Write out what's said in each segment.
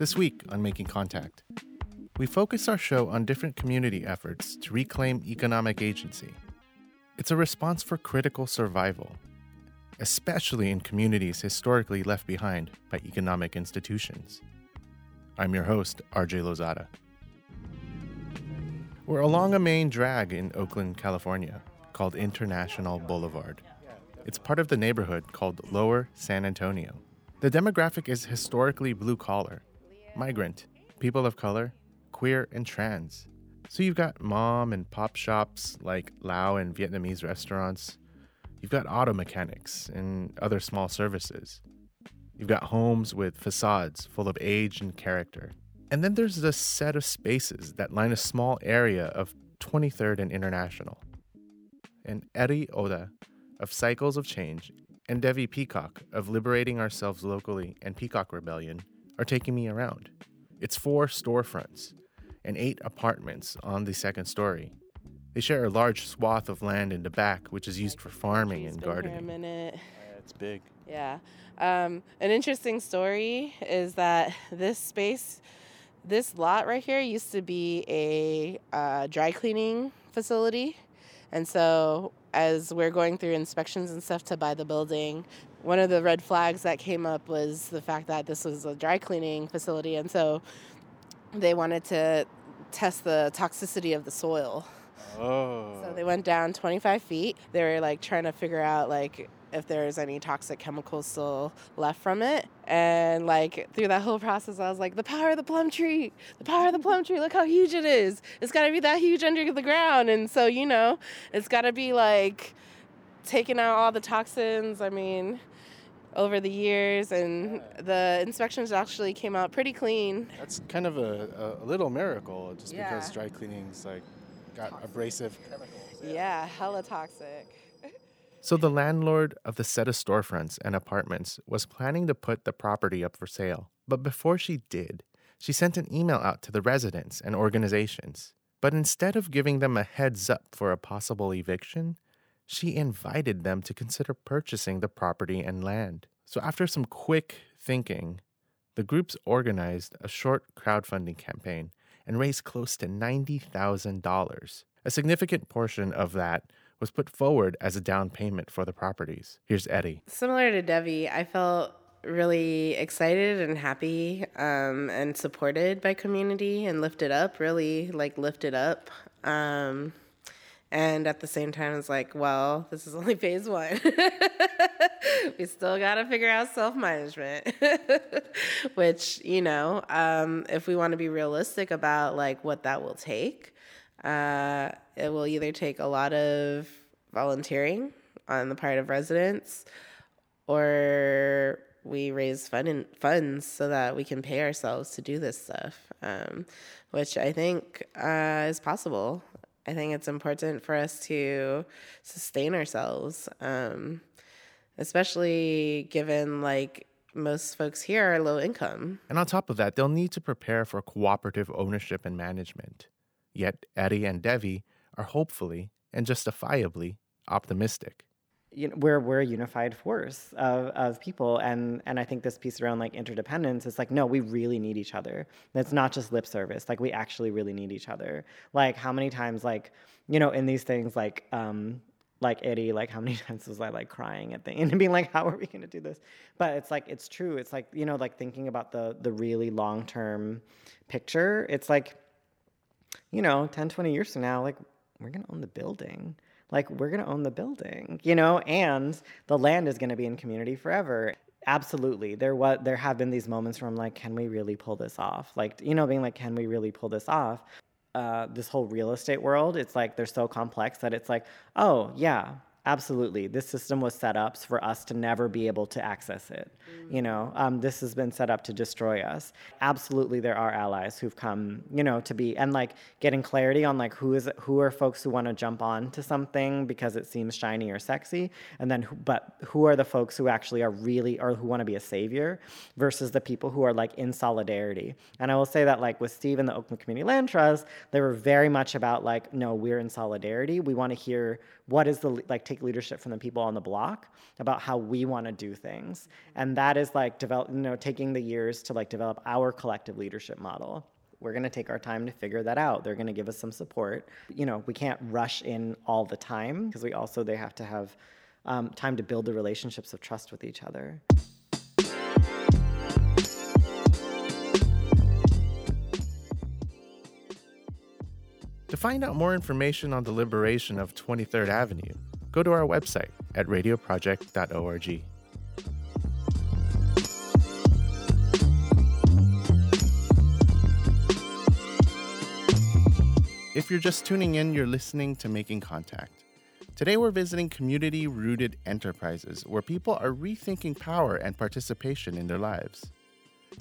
This week on Making Contact, we focus our show on different community efforts to reclaim economic agency. It's a response for critical survival, especially in communities historically left behind by economic institutions. I'm your host, RJ Lozada. We're along a main drag in Oakland, California, called International Boulevard. It's part of the neighborhood called Lower San Antonio. The demographic is historically blue collar, migrant, people of color, queer, and trans. So you've got mom and pop shops like Lao and Vietnamese restaurants. You've got auto mechanics and other small services. You've got homes with facades full of age and character. And then there's a set of spaces that line a small area of 23rd and International. And Eddie Oda of Cycles of Change and Devi Peacock of Liberating Ourselves Locally and Peacock Rebellion are taking me around. It's four storefronts and eight apartments on the second story. They share a large swath of land in the back, which is used for farming and She's been here a gardening. minute. Yeah, it's big. Yeah. Um, an interesting story is that this space, this lot right here, used to be a uh, dry cleaning facility. And so, as we're going through inspections and stuff to buy the building, one of the red flags that came up was the fact that this was a dry cleaning facility. And so, they wanted to test the toxicity of the soil. Oh. So they went down 25 feet. They were like trying to figure out like if there's any toxic chemicals still left from it. And like through that whole process, I was like, the power of the plum tree, the power of the plum tree, look how huge it is. It's got to be that huge under the ground. And so, you know, it's got to be like taking out all the toxins. I mean, over the years, and the inspections actually came out pretty clean. That's kind of a, a little miracle just because dry cleaning's like got abrasive chemicals. Yeah, hella toxic. So the landlord of the set of storefronts and apartments was planning to put the property up for sale. But before she did, she sent an email out to the residents and organizations. But instead of giving them a heads up for a possible eviction, she invited them to consider purchasing the property and land. So after some quick thinking, the groups organized a short crowdfunding campaign and raised close to $90,000. A significant portion of that was put forward as a down payment for the properties. Here's Eddie. Similar to Devi, I felt really excited and happy um, and supported by community and lifted up, really like lifted up. Um, and at the same time, it's like, well, this is only phase one. we still got to figure out self management, which, you know, um, if we want to be realistic about like what that will take, uh, it will either take a lot of volunteering on the part of residents or we raise fund in, funds so that we can pay ourselves to do this stuff, um, which I think uh, is possible. I think it's important for us to sustain ourselves, um, especially given like most folks here are low income. And on top of that, they'll need to prepare for cooperative ownership and management. Yet Eddie and Devi are hopefully and justifiably optimistic. you know, we're we're a unified force of, of people and and I think this piece around like interdependence is like no we really need each other. That's not just lip service like we actually really need each other. Like how many times like you know in these things like um like Eddie like how many times was I like crying at the end and being like how are we going to do this? But it's like it's true. It's like you know like thinking about the the really long term picture it's like you know 10 20 years from now like we're going to own the building. Like we're going to own the building you know? And the land is going to be in community forever. Absolutely. There what there have been these moments where i'm like can we really pull this off? Like you know being like can we really pull this off? Uh, this whole real estate world it's like they're so complex that it's like oh yeah absolutely. This system was set up for us to never be able to access it you know? Um, this has been set up to destroy us. Absolutely there are allies who've come you know to be and like getting clarity on like who is who are folks who want to jump on to something because it seems shiny or sexy and then who- but who are the folks who actually are really or who want to be a savior versus the people who are like in solidarity. And i will say that like with steve and the oakland community land trust they were very much about like no we're in solidarity. We want to hear what is the like take leadership from the people on the block about how we want to do things. And that is like develop, you know, taking the years to like develop our collective leadership model. We're going to take our time to figure that out. They're going to give us some support. You know, we can't rush in all the time because we also they have to have um, time to build the relationships of trust with each other. To find out more information on the liberation of 23rd Avenue, go to our website at radioproject.org. If you're just tuning in, you're listening to Making Contact. Today, we're visiting community rooted enterprises where people are rethinking power and participation in their lives.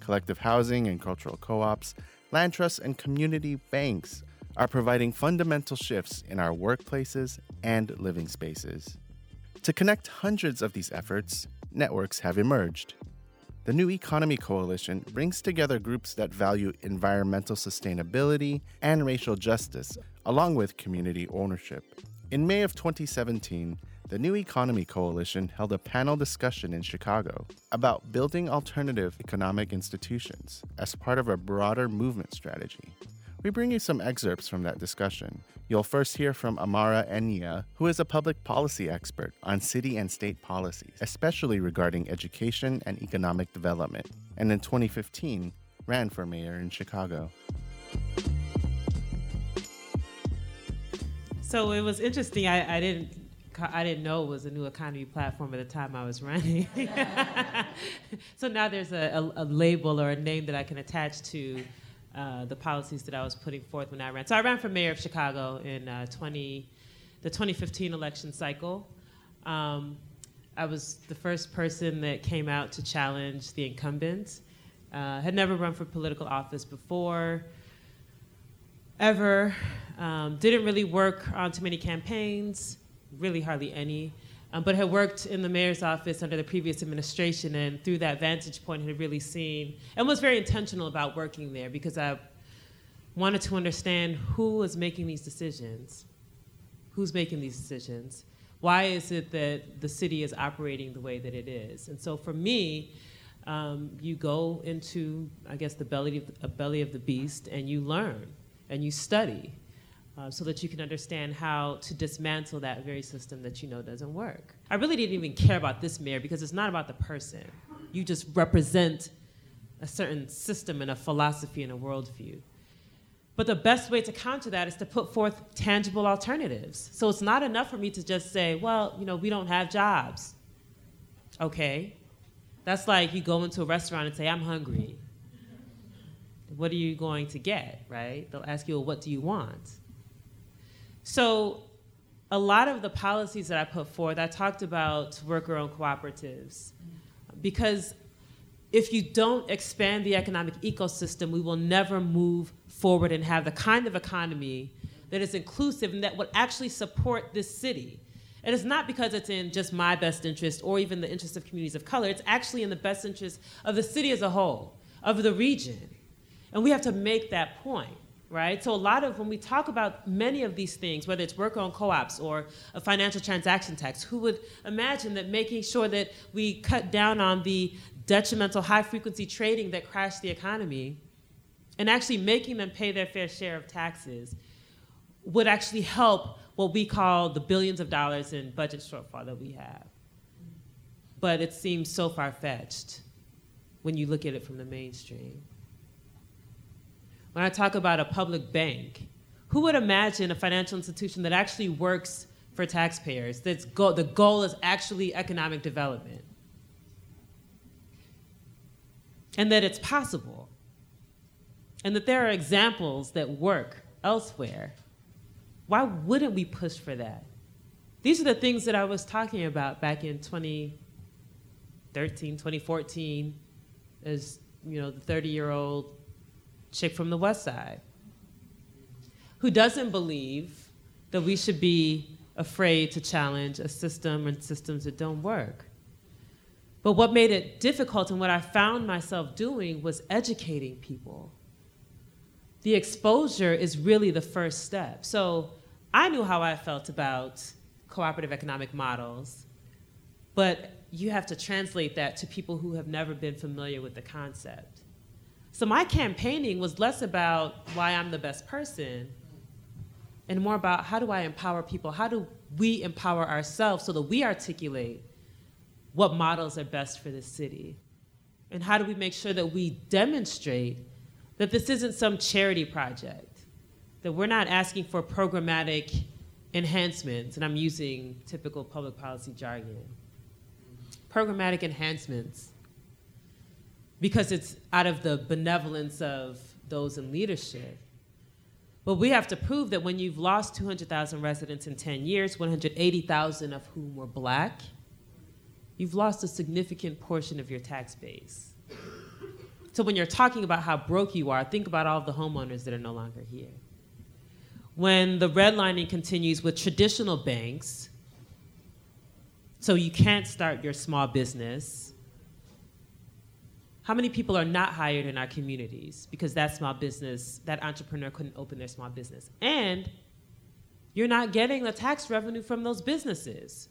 Collective housing and cultural co ops, land trusts, and community banks are providing fundamental shifts in our workplaces and living spaces. To connect hundreds of these efforts, networks have emerged. The New Economy Coalition brings together groups that value environmental sustainability and racial justice, along with community ownership. In May of 2017, the New Economy Coalition held a panel discussion in Chicago about building alternative economic institutions as part of a broader movement strategy. We bring you some excerpts from that discussion. You'll first hear from Amara Enyia, who is a public policy expert on city and state policies, especially regarding education and economic development, and in 2015 ran for mayor in Chicago. So it was interesting. I, I didn't I didn't know it was a new economy platform at the time I was running. so now there's a, a, a, label or a name that I can attach to uh, the policies that I was putting forth when I ran. So I ran for mayor of Chicago in uh, 20, the 2015 election cycle. Um, I was the first person that came out to challenge the incumbent. Uh, had never run for political office before, ever. Um, didn't really work on too many campaigns, really hardly any um, but had worked in the mayor's office under the previous administration, and through that vantage point, had really seen and was very intentional about working there because I wanted to understand who was making these decisions, who's making these decisions, why is it that the city is operating the way that it is, and so for me. Um, you go into, I guess, the belly of the, belly of the beast, and you learn and you study uh, so that you can understand how to dismantle that very system that you know doesn't work. I really didn't even care about this mayor because it's not about the person. You just represent a certain system and a philosophy and a worldview. But the best way to counter that is to put forth tangible alternatives. So it's not enough for me to just say, well, you know, we don't have jobs. Okay. That's like you go into a restaurant and say, I'm hungry. What are you going to get, right? They'll ask you, well, what do you want? So, a lot of the policies that I put forth, I talked about worker owned cooperatives. Because if you don't expand the economic ecosystem, we will never move forward and have the kind of economy that is inclusive and that would actually support this city. And it's not because it's in just my best interest or even the interest of communities of color, it's actually in the best interest of the city as a whole, of the region. And we have to make that point right? So a lot of when we talk about many of these things, whether it's worker-owned co-ops or a financial transaction tax, who would imagine that making sure that we cut down on the detrimental high-frequency trading that crashed the economy, and actually making them pay their fair share of taxes, would actually help what we call the billions of dollars in budget shortfall that we have. But it seems so far-fetched when you look at it from the mainstream. When I talk about a public bank, who would imagine a financial institution that actually works for taxpayers? That's go- the goal is actually economic development. And that it's possible. And that there are examples that work elsewhere. Why wouldn't we push for that? These are the things that I was talking about back in 2013, 2014, as you know, the 30 year old chick from the West Side, who doesn't believe that we should be afraid to challenge a system and systems that don't work. But what made it difficult and what I found myself doing was educating people. The exposure is really the first step. So I knew how I felt about cooperative economic models, but you have to translate that to people who have never been familiar with the concept. So my campaigning was less about why I'm the best person and more about how do I empower people? How do we empower ourselves so that we articulate what models are best for this city? And how do we make sure that we demonstrate that this isn't some charity project, that we're not asking for programmatic enhancements, and I'm using typical public policy jargon, programmatic enhancements, because it's out of the benevolence of those in leadership. But we have to prove that when you've lost 200,000 residents in 10 years, 180,000 of whom were black, you've lost a significant portion of your tax base. So when you're talking about how broke you are, think about all the homeowners that are no longer here. When the redlining continues with traditional banks, so you can't start your small business, how many people are not hired in our communities because that small business, that entrepreneur couldn't open their small business? And you're not getting the tax revenue from those businesses.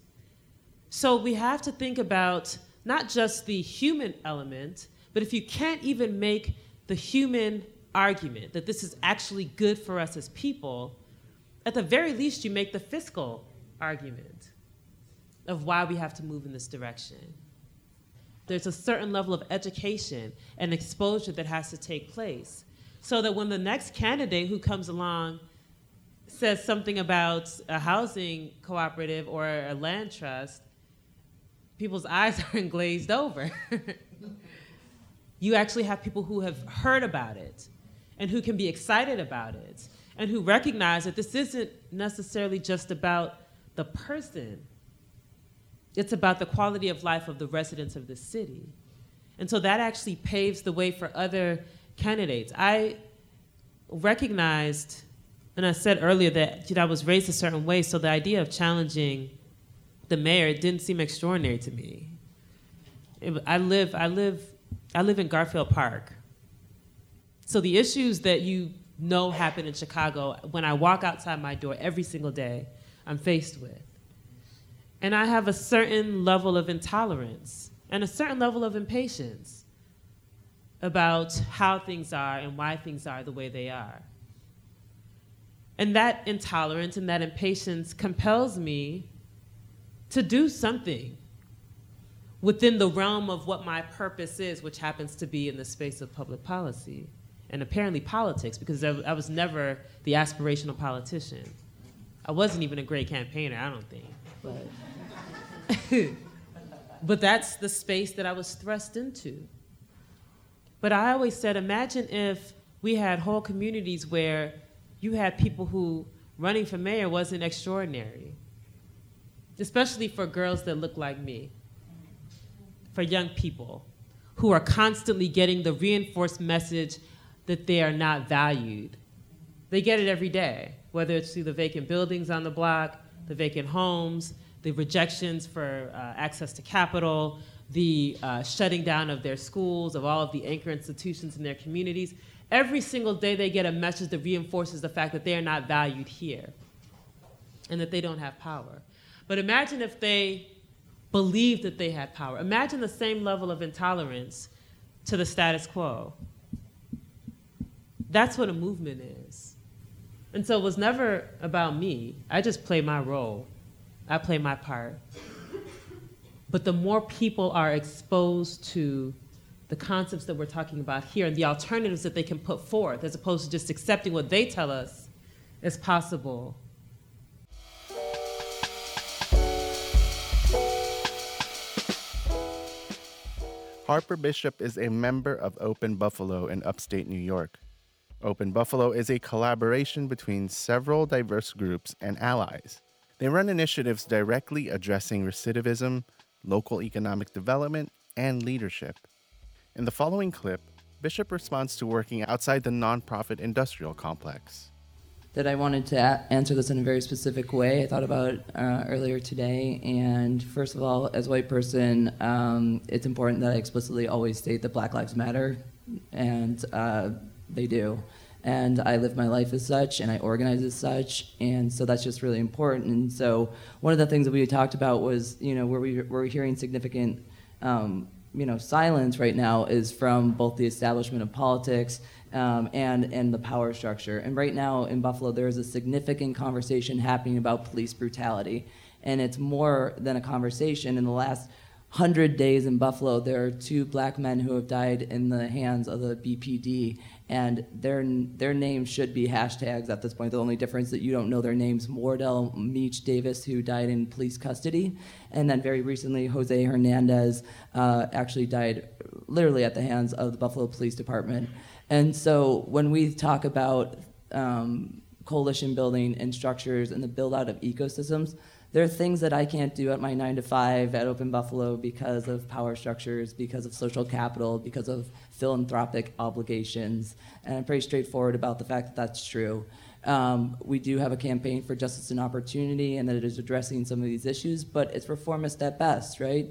So we have to think about not just the human element, but if you can't even make the human argument that this is actually good for us as people, at the very least, you make the fiscal argument of why we have to move in this direction. There's a certain level of education and exposure that has to take place so that when the next candidate who comes along says something about a housing cooperative or a land trust, people's eyes aren't glazed over. you actually have people who have heard about it and who can be excited about it and who recognize that this isn't necessarily just about the person, it's about the quality of life of the residents of the city. And so that actually paves the way for other candidates. I recognized, and I said earlier that you know, I was raised a certain way, so the idea of challenging the mayor didn't seem extraordinary to me. It, I live, I live, I live in Garfield Park. So the issues that you know happen in Chicago, when I walk outside my door every single day, I'm faced with. And I have a certain level of intolerance and a certain level of impatience about how things are and why things are the way they are. And that intolerance and that impatience compels me to do something within the realm of what my purpose is, which happens to be in the space of public policy and apparently politics, because I was never the aspirational politician. I wasn't even a great campaigner, I don't think. But, but that's the space that I was thrust into. But I always said, imagine if we had whole communities where you had people who running for mayor wasn't extraordinary, especially for girls that look like me, for young people who are constantly getting the reinforced message that they are not valued. They get it every day, whether it's through the vacant buildings on the block, the vacant homes, the rejections for uh, access to capital, the uh, shutting down of their schools, of all of the anchor institutions in their communities. Every single day they get a message that reinforces the fact that they are not valued here and that they don't have power. But imagine if they believed that they had power. Imagine the same level of intolerance to the status quo. That's what a movement is. And so it was never about me. I just play my role. I play my part. But the more people are exposed to the concepts that we're talking about here and the alternatives that they can put forth, as opposed to just accepting what they tell us is possible. Harper Bishop is a member of Open Buffalo in upstate New York. Open Buffalo is a collaboration between several diverse groups and allies. They run initiatives directly addressing recidivism, local economic development, and leadership. In the following clip, Bishop responds to working outside the nonprofit industrial complex. That I wanted to a- answer this in a very specific way. I thought about uh, earlier today, and first of all, as a white person, um, it's important that I explicitly always state that Black Lives Matter, and uh, they do. And I live my life as such, and I organize as such, and so that's just really important. And so one of the things that we talked about was, you know, where we were hearing significant, um, you know, silence right now is from both the establishment of politics um, and and the power structure. And right now in Buffalo, there is a significant conversation happening about police brutality, and it's more than a conversation. In the last 100 days in Buffalo, there are two black men who have died in the hands of the BPD, and their their names should be hashtags at this point. The only difference that you don't know their names: Wardel Meech Davis, who died in police custody, and then very recently Jose Hernandez uh, actually died literally at the hands of the Buffalo Police Department. And so when we talk about um, coalition building and structures and the build out of ecosystems, there are things that I can't do at my nine to five at Open Buffalo because of power structures, because of social capital, because of philanthropic obligations. And I'm pretty straightforward about the fact that that's true. Um, we do have a campaign for justice and opportunity, and that it is addressing some of these issues, but it's reformist at best, right?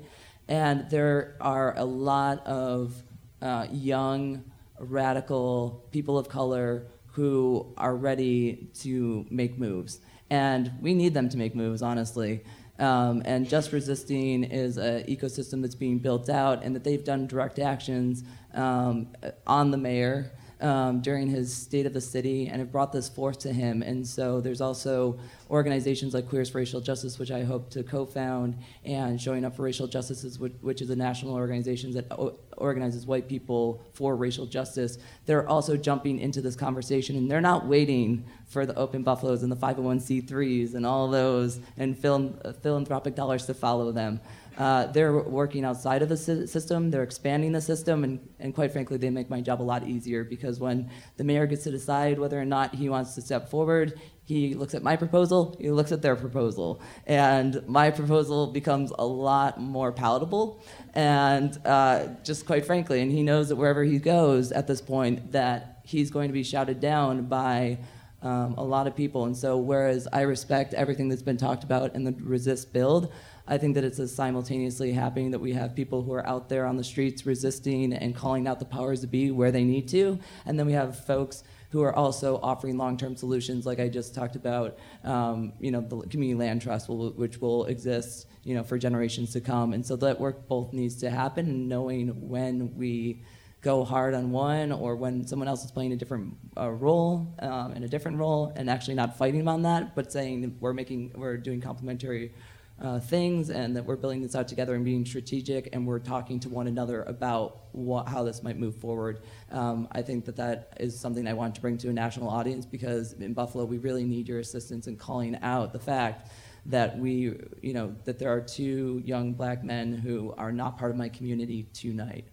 And there are a lot of uh, young, radical people of color who are ready to make moves and we need them to make moves, honestly. Um, and Just Resisting is an ecosystem that's being built out, and that they've done direct actions um, on the mayor um, during his state of the city and have brought this forth to him. And so there's also organizations like Queers for Racial Justice, which I hope to co-found, and Showing Up for Racial Justice, which, which is a national organization that o- organizes white people for racial justice. They're also jumping into this conversation, and they're not waiting for the Open Buffaloes and the 501c3s and all those and philanthropic dollars to follow them. Uh, they're working outside of the system, they're expanding the system, and, and quite frankly, they make my job a lot easier because when the mayor gets to decide whether or not he wants to step forward, he looks at my proposal, he looks at their proposal, and my proposal becomes a lot more palatable. And uh, just quite frankly, and he knows that wherever he goes at this point, that he's going to be shouted down by um, a lot of people. And so, whereas I respect everything that's been talked about in the resist build, I think that it's simultaneously happening that we have people who are out there on the streets resisting and calling out the powers to be where they need to, and then we have folks who are also offering long-term solutions, like I just talked about. Um, you know, the community land trust, will, which will exist, you know, for generations to come, and so that work both needs to happen. And knowing when we go hard on one, or when someone else is playing a different uh, role um, in a different role, and actually not fighting on that, but saying we're making, we're doing complementary uh, things and that we're building this out together and being strategic and we're talking to one another about what, how this might move forward. Um, I think that that is something I want to bring to a national audience because in Buffalo we really need your assistance in calling out the fact that we, you know, that there are two young black men who are not part of my community tonight.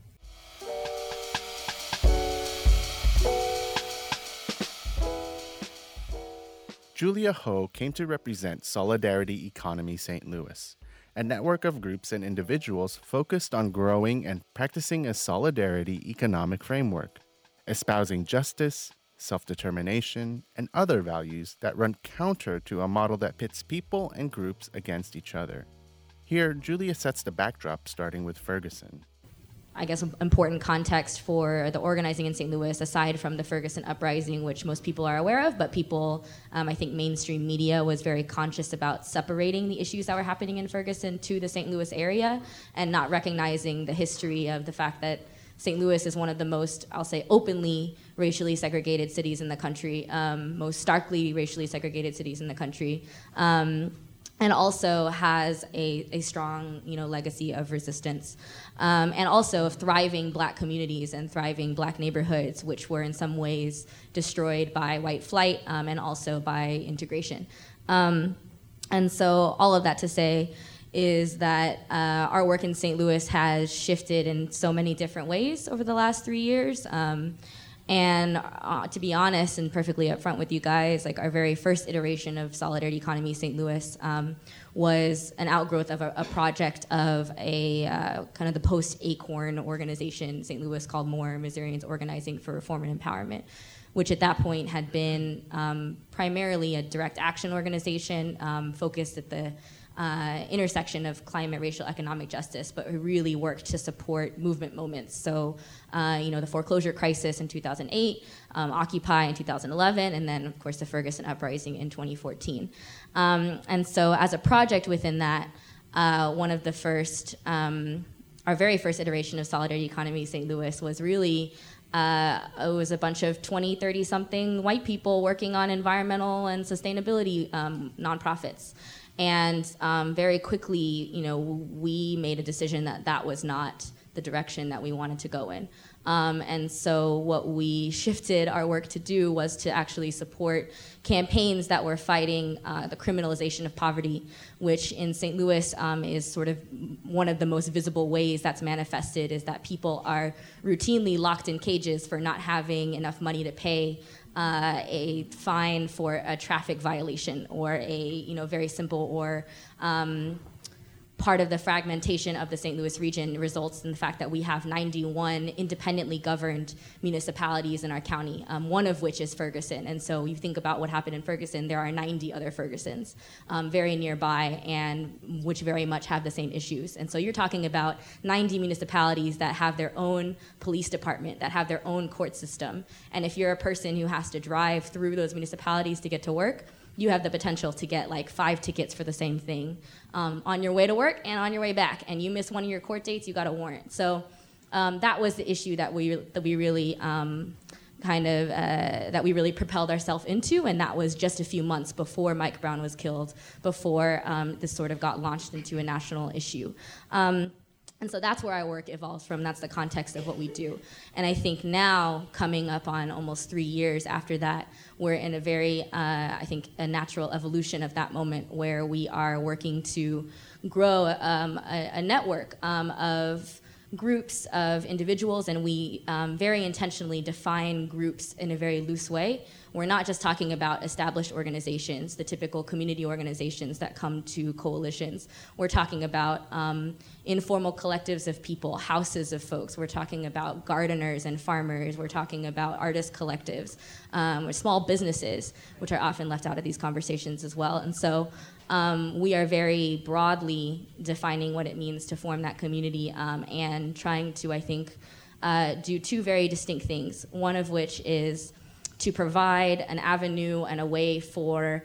Julia Ho came to represent Solidarity Economy St. Louis, a network of groups and individuals focused on growing and practicing a solidarity economic framework, espousing justice, self determination, and other values that run counter to a model that pits people and groups against each other. Here, Julia sets the backdrop starting with Ferguson. I guess, important context for the organizing in St. Louis, aside from the Ferguson uprising, which most people are aware of, but people, um, I think mainstream media was very conscious about separating the issues that were happening in Ferguson to the St. Louis area and not recognizing the history of the fact that St. Louis is one of the most, I'll say, openly racially segregated cities in the country, um, most starkly racially segregated cities in the country. Um, and also has a, a strong you know, legacy of resistance. Um, and also of thriving black communities and thriving black neighborhoods, which were in some ways destroyed by white flight um, and also by integration. Um, and so, all of that to say is that uh, our work in St. Louis has shifted in so many different ways over the last three years. And uh, to be honest and perfectly upfront with you guys, like our very first iteration of Solidarity Economy St. Louis um, was an outgrowth of a, a project of a uh, kind of the post ACORN organization, St. Louis called More Missourians Organizing for Reform and Empowerment, which at that point had been um, primarily a direct action organization um, focused at the uh, intersection of climate, racial, economic justice, but we really worked to support movement moments. So, uh, you know, the foreclosure crisis in 2008, um, Occupy in 2011, and then, of course, the Ferguson Uprising in 2014. Um, and so, as a project within that, uh, one of the first, um, our very first iteration of Solidarity Economy St. Louis was really uh, it was a bunch of 20, 30 something white people working on environmental and sustainability um, nonprofits. And um, very quickly, you know, we made a decision that that was not the direction that we wanted to go in. Um, and so, what we shifted our work to do was to actually support campaigns that were fighting uh, the criminalization of poverty, which in St. Louis um, is sort of one of the most visible ways that's manifested is that people are routinely locked in cages for not having enough money to pay uh, a fine for a traffic violation or a you know very simple or um, part of the fragmentation of the St. Louis region results in the fact that we have 91 independently governed municipalities in our county, um, one of which is Ferguson. And so you think about what happened in Ferguson, there are 90 other Fergusons um, very nearby and which very much have the same issues. And so you're talking about 90 municipalities that have their own police department, that have their own court system. And if you're a person who has to drive through those municipalities to get to work, you have the potential to get like five tickets for the same thing um, on your way to work and on your way back. And you miss one of your court dates, you got a warrant. So um, that was the issue that we that we really um, kind of uh, that we really propelled ourselves into, and that was just a few months before Mike Brown was killed, before um, this sort of got launched into a national issue. And so that's where our work evolves from. That's the context of what we do. And I think now, coming up on almost three years after that, we're in a very, uh, I think, a natural evolution of that moment where we are working to grow um, a, a, network um, of groups of individuals, and we um, very intentionally define groups in a very loose way. We're not just talking about established organizations, the typical community organizations that come to coalitions. We're talking about um, informal collectives of people, houses of folks. We're talking about gardeners and farmers. We're talking about artist collectives, um, or small businesses, which are often left out of these conversations as well. And so um, we are very broadly defining what it means to form that community um, and trying to, I think, uh, do two very distinct things. One of which is to provide an avenue and a way for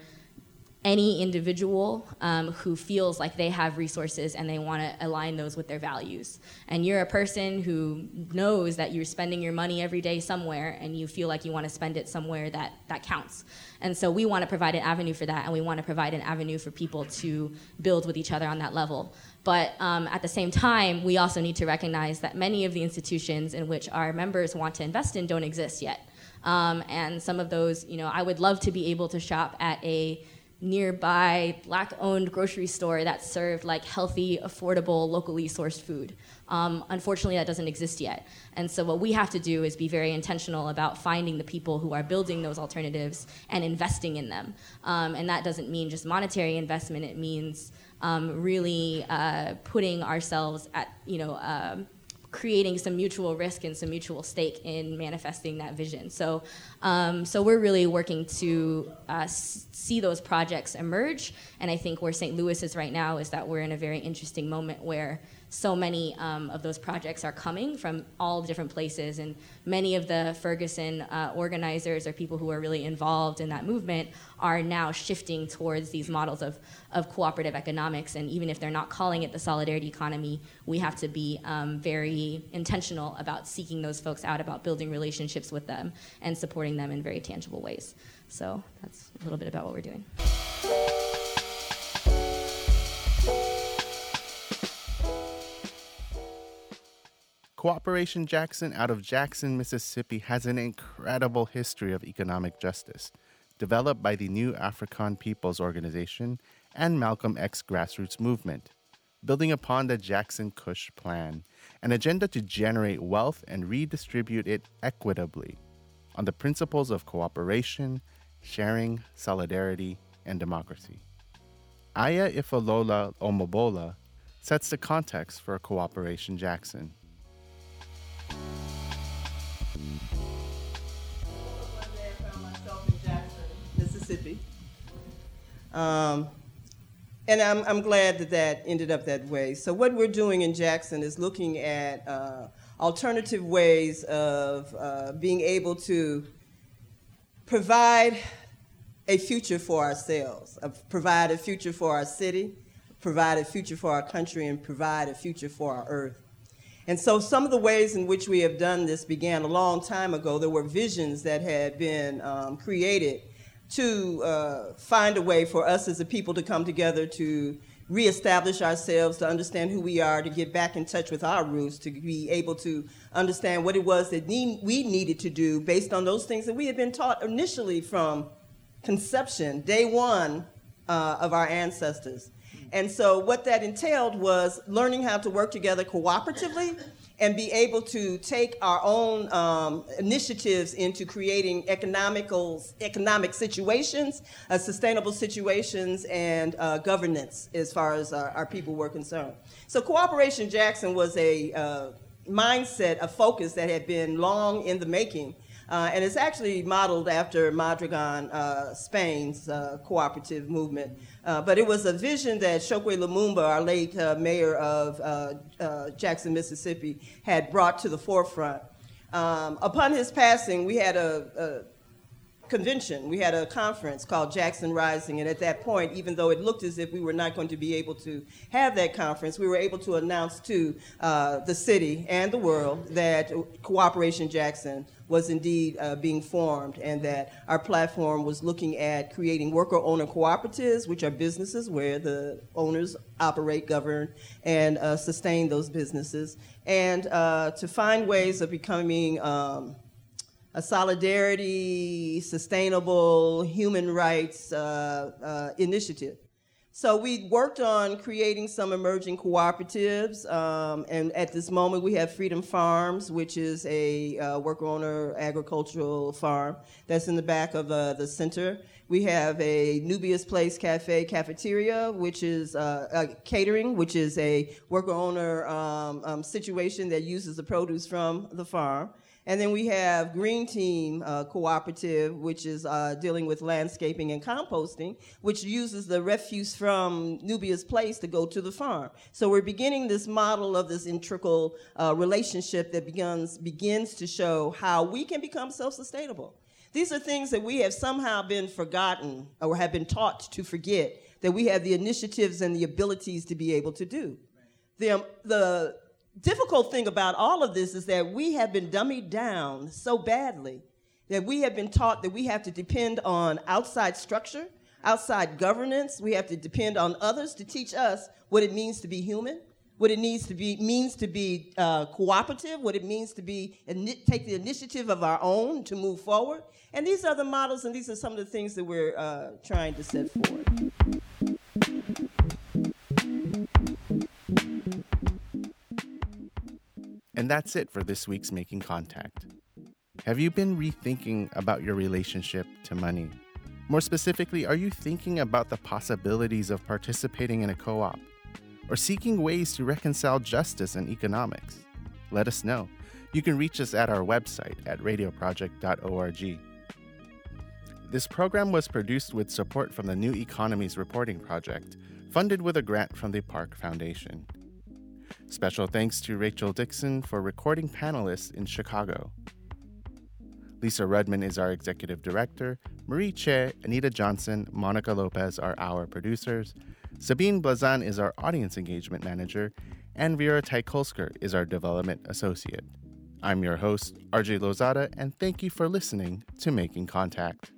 any individual um, who feels like they have resources and they want to align those with their values. And you're a person who knows that you're spending your money every day somewhere and you feel like you want to spend it somewhere that, that counts. And so we want to provide an avenue for that and we want to provide an avenue for people to build with each other on that level. But um, at the same time, we also need to recognize that many of the institutions in which our members want to invest in don't exist yet. Um, and some of those, you know, I would love to be able to shop at a nearby black owned grocery store that served like healthy, affordable, locally sourced food. Um, unfortunately, that doesn't exist yet. And so, what we have to do is be very intentional about finding the people who are building those alternatives and investing in them. Um, and that doesn't mean just monetary investment, it means um, really uh, putting ourselves at, you know, um, creating some mutual risk and some mutual stake in manifesting that vision. So, um, so we're really working to uh, see those projects emerge. And I think where St. Louis is right now is that we're in a very interesting moment where so many um, of those projects are coming from all different places, and many of the Ferguson uh, organizers or people who are really involved in that movement are now shifting towards these models of, of cooperative economics. And even if they're not calling it the solidarity economy, we have to be um, very intentional about seeking those folks out, about building relationships with them, and supporting them in very tangible ways. So that's a little bit about what we're doing. Cooperation Jackson out of Jackson, Mississippi has an incredible history of economic justice, developed by the New Afrikan Peoples Organization and Malcolm X grassroots movement, building upon the Jackson Kush Plan, an agenda to generate wealth and redistribute it equitably on the principles of cooperation, sharing, solidarity, and democracy. Aya Ifalola Omobola sets the context for Cooperation Jackson. Mississippi. Um, and I'm, I'm glad that that ended up that way. So what we're doing in Jackson is looking at uh, alternative ways of uh, being able to provide a future for ourselves, uh, provide a future for our city, provide a future for our country, and provide a future for our earth. And so some of the ways in which we have done this began a long time ago. There were visions that had been um, created to uh, find a way for us as a people to come together to reestablish ourselves, to understand who we are, to get back in touch with our roots, to be able to understand what it was that we needed to do based on those things that we had been taught initially from conception, day one uh, of our ancestors. And so, what that entailed was learning how to work together cooperatively and be able to take our own um, initiatives into creating economical economic situations, uh, sustainable situations, and uh, governance as far as our, our, people were concerned. So Cooperation Jackson was a uh, mindset, a focus that had been long in the making. Uh, and it's actually modeled after Mondragon, uh, Spain's uh, cooperative movement. Uh, but it was a vision that Chokwe Lumumba, our late uh, mayor of uh, Jackson, Mississippi, had brought to the forefront. Um, upon his passing, we had a, a convention. We had a conference called Jackson Rising, and at that point, even though it looked as if we were not going to be able to have that conference, we were able to announce to uh, the city and the world that Cooperation Jackson was indeed uh, being formed, and that our platform was looking at creating worker owner cooperatives, which are businesses where the owners operate, govern, and uh, sustain those businesses, and uh, to find ways of becoming um, a solidarity, sustainable human rights uh, uh, initiative. So we worked on creating some emerging cooperatives, um, and at this moment we have Freedom Farms, which is a uh, worker-owner agricultural farm that's in the back of uh, the center. We have a Nubia's Place Cafe cafeteria, which is uh, catering, which is a worker-owner um, um, situation that uses the produce from the farm. And then we have Green Team uh, Cooperative, which is uh, dealing with landscaping and composting, which uses the refuse from Nubia's place to go to the farm. So we're beginning this model of this integral uh, relationship that begins, begins to show how we can become self-sustainable. These are things that we have somehow been forgotten or have been taught to forget that we have the initiatives and the abilities to be able to do. The, um, the difficult thing about all of this is that we have been dummied down so badly that we have been taught that we have to depend on outside structure, outside governance. We have to depend on others to teach us what it means to be human, what it needs to be means to be uh, cooperative, what it means to be take the initiative of our own to move forward. And these are the models, and these are some of the things that we're uh, trying to set forward. And that's it for this week's Making Contact. Have you been rethinking about your relationship to money? More specifically, are you thinking about the possibilities of participating in a co op or seeking ways to reconcile justice and economics? Let us know. You can reach us at our website at radioproject.org. This program was produced with support from the New Economies Reporting Project, funded with a grant from the Park Foundation. Special thanks to Rachel Dixon for recording panelists in Chicago. Lisa Rudman is our executive director. Marie Choi, Anita Johnson, Monica Lopez are our producers. Sabine Blaizin is our audience engagement manager. And Vera Tykulsker is our development associate. I'm your host, RJ Lozada, and thank you for listening to Making Contact.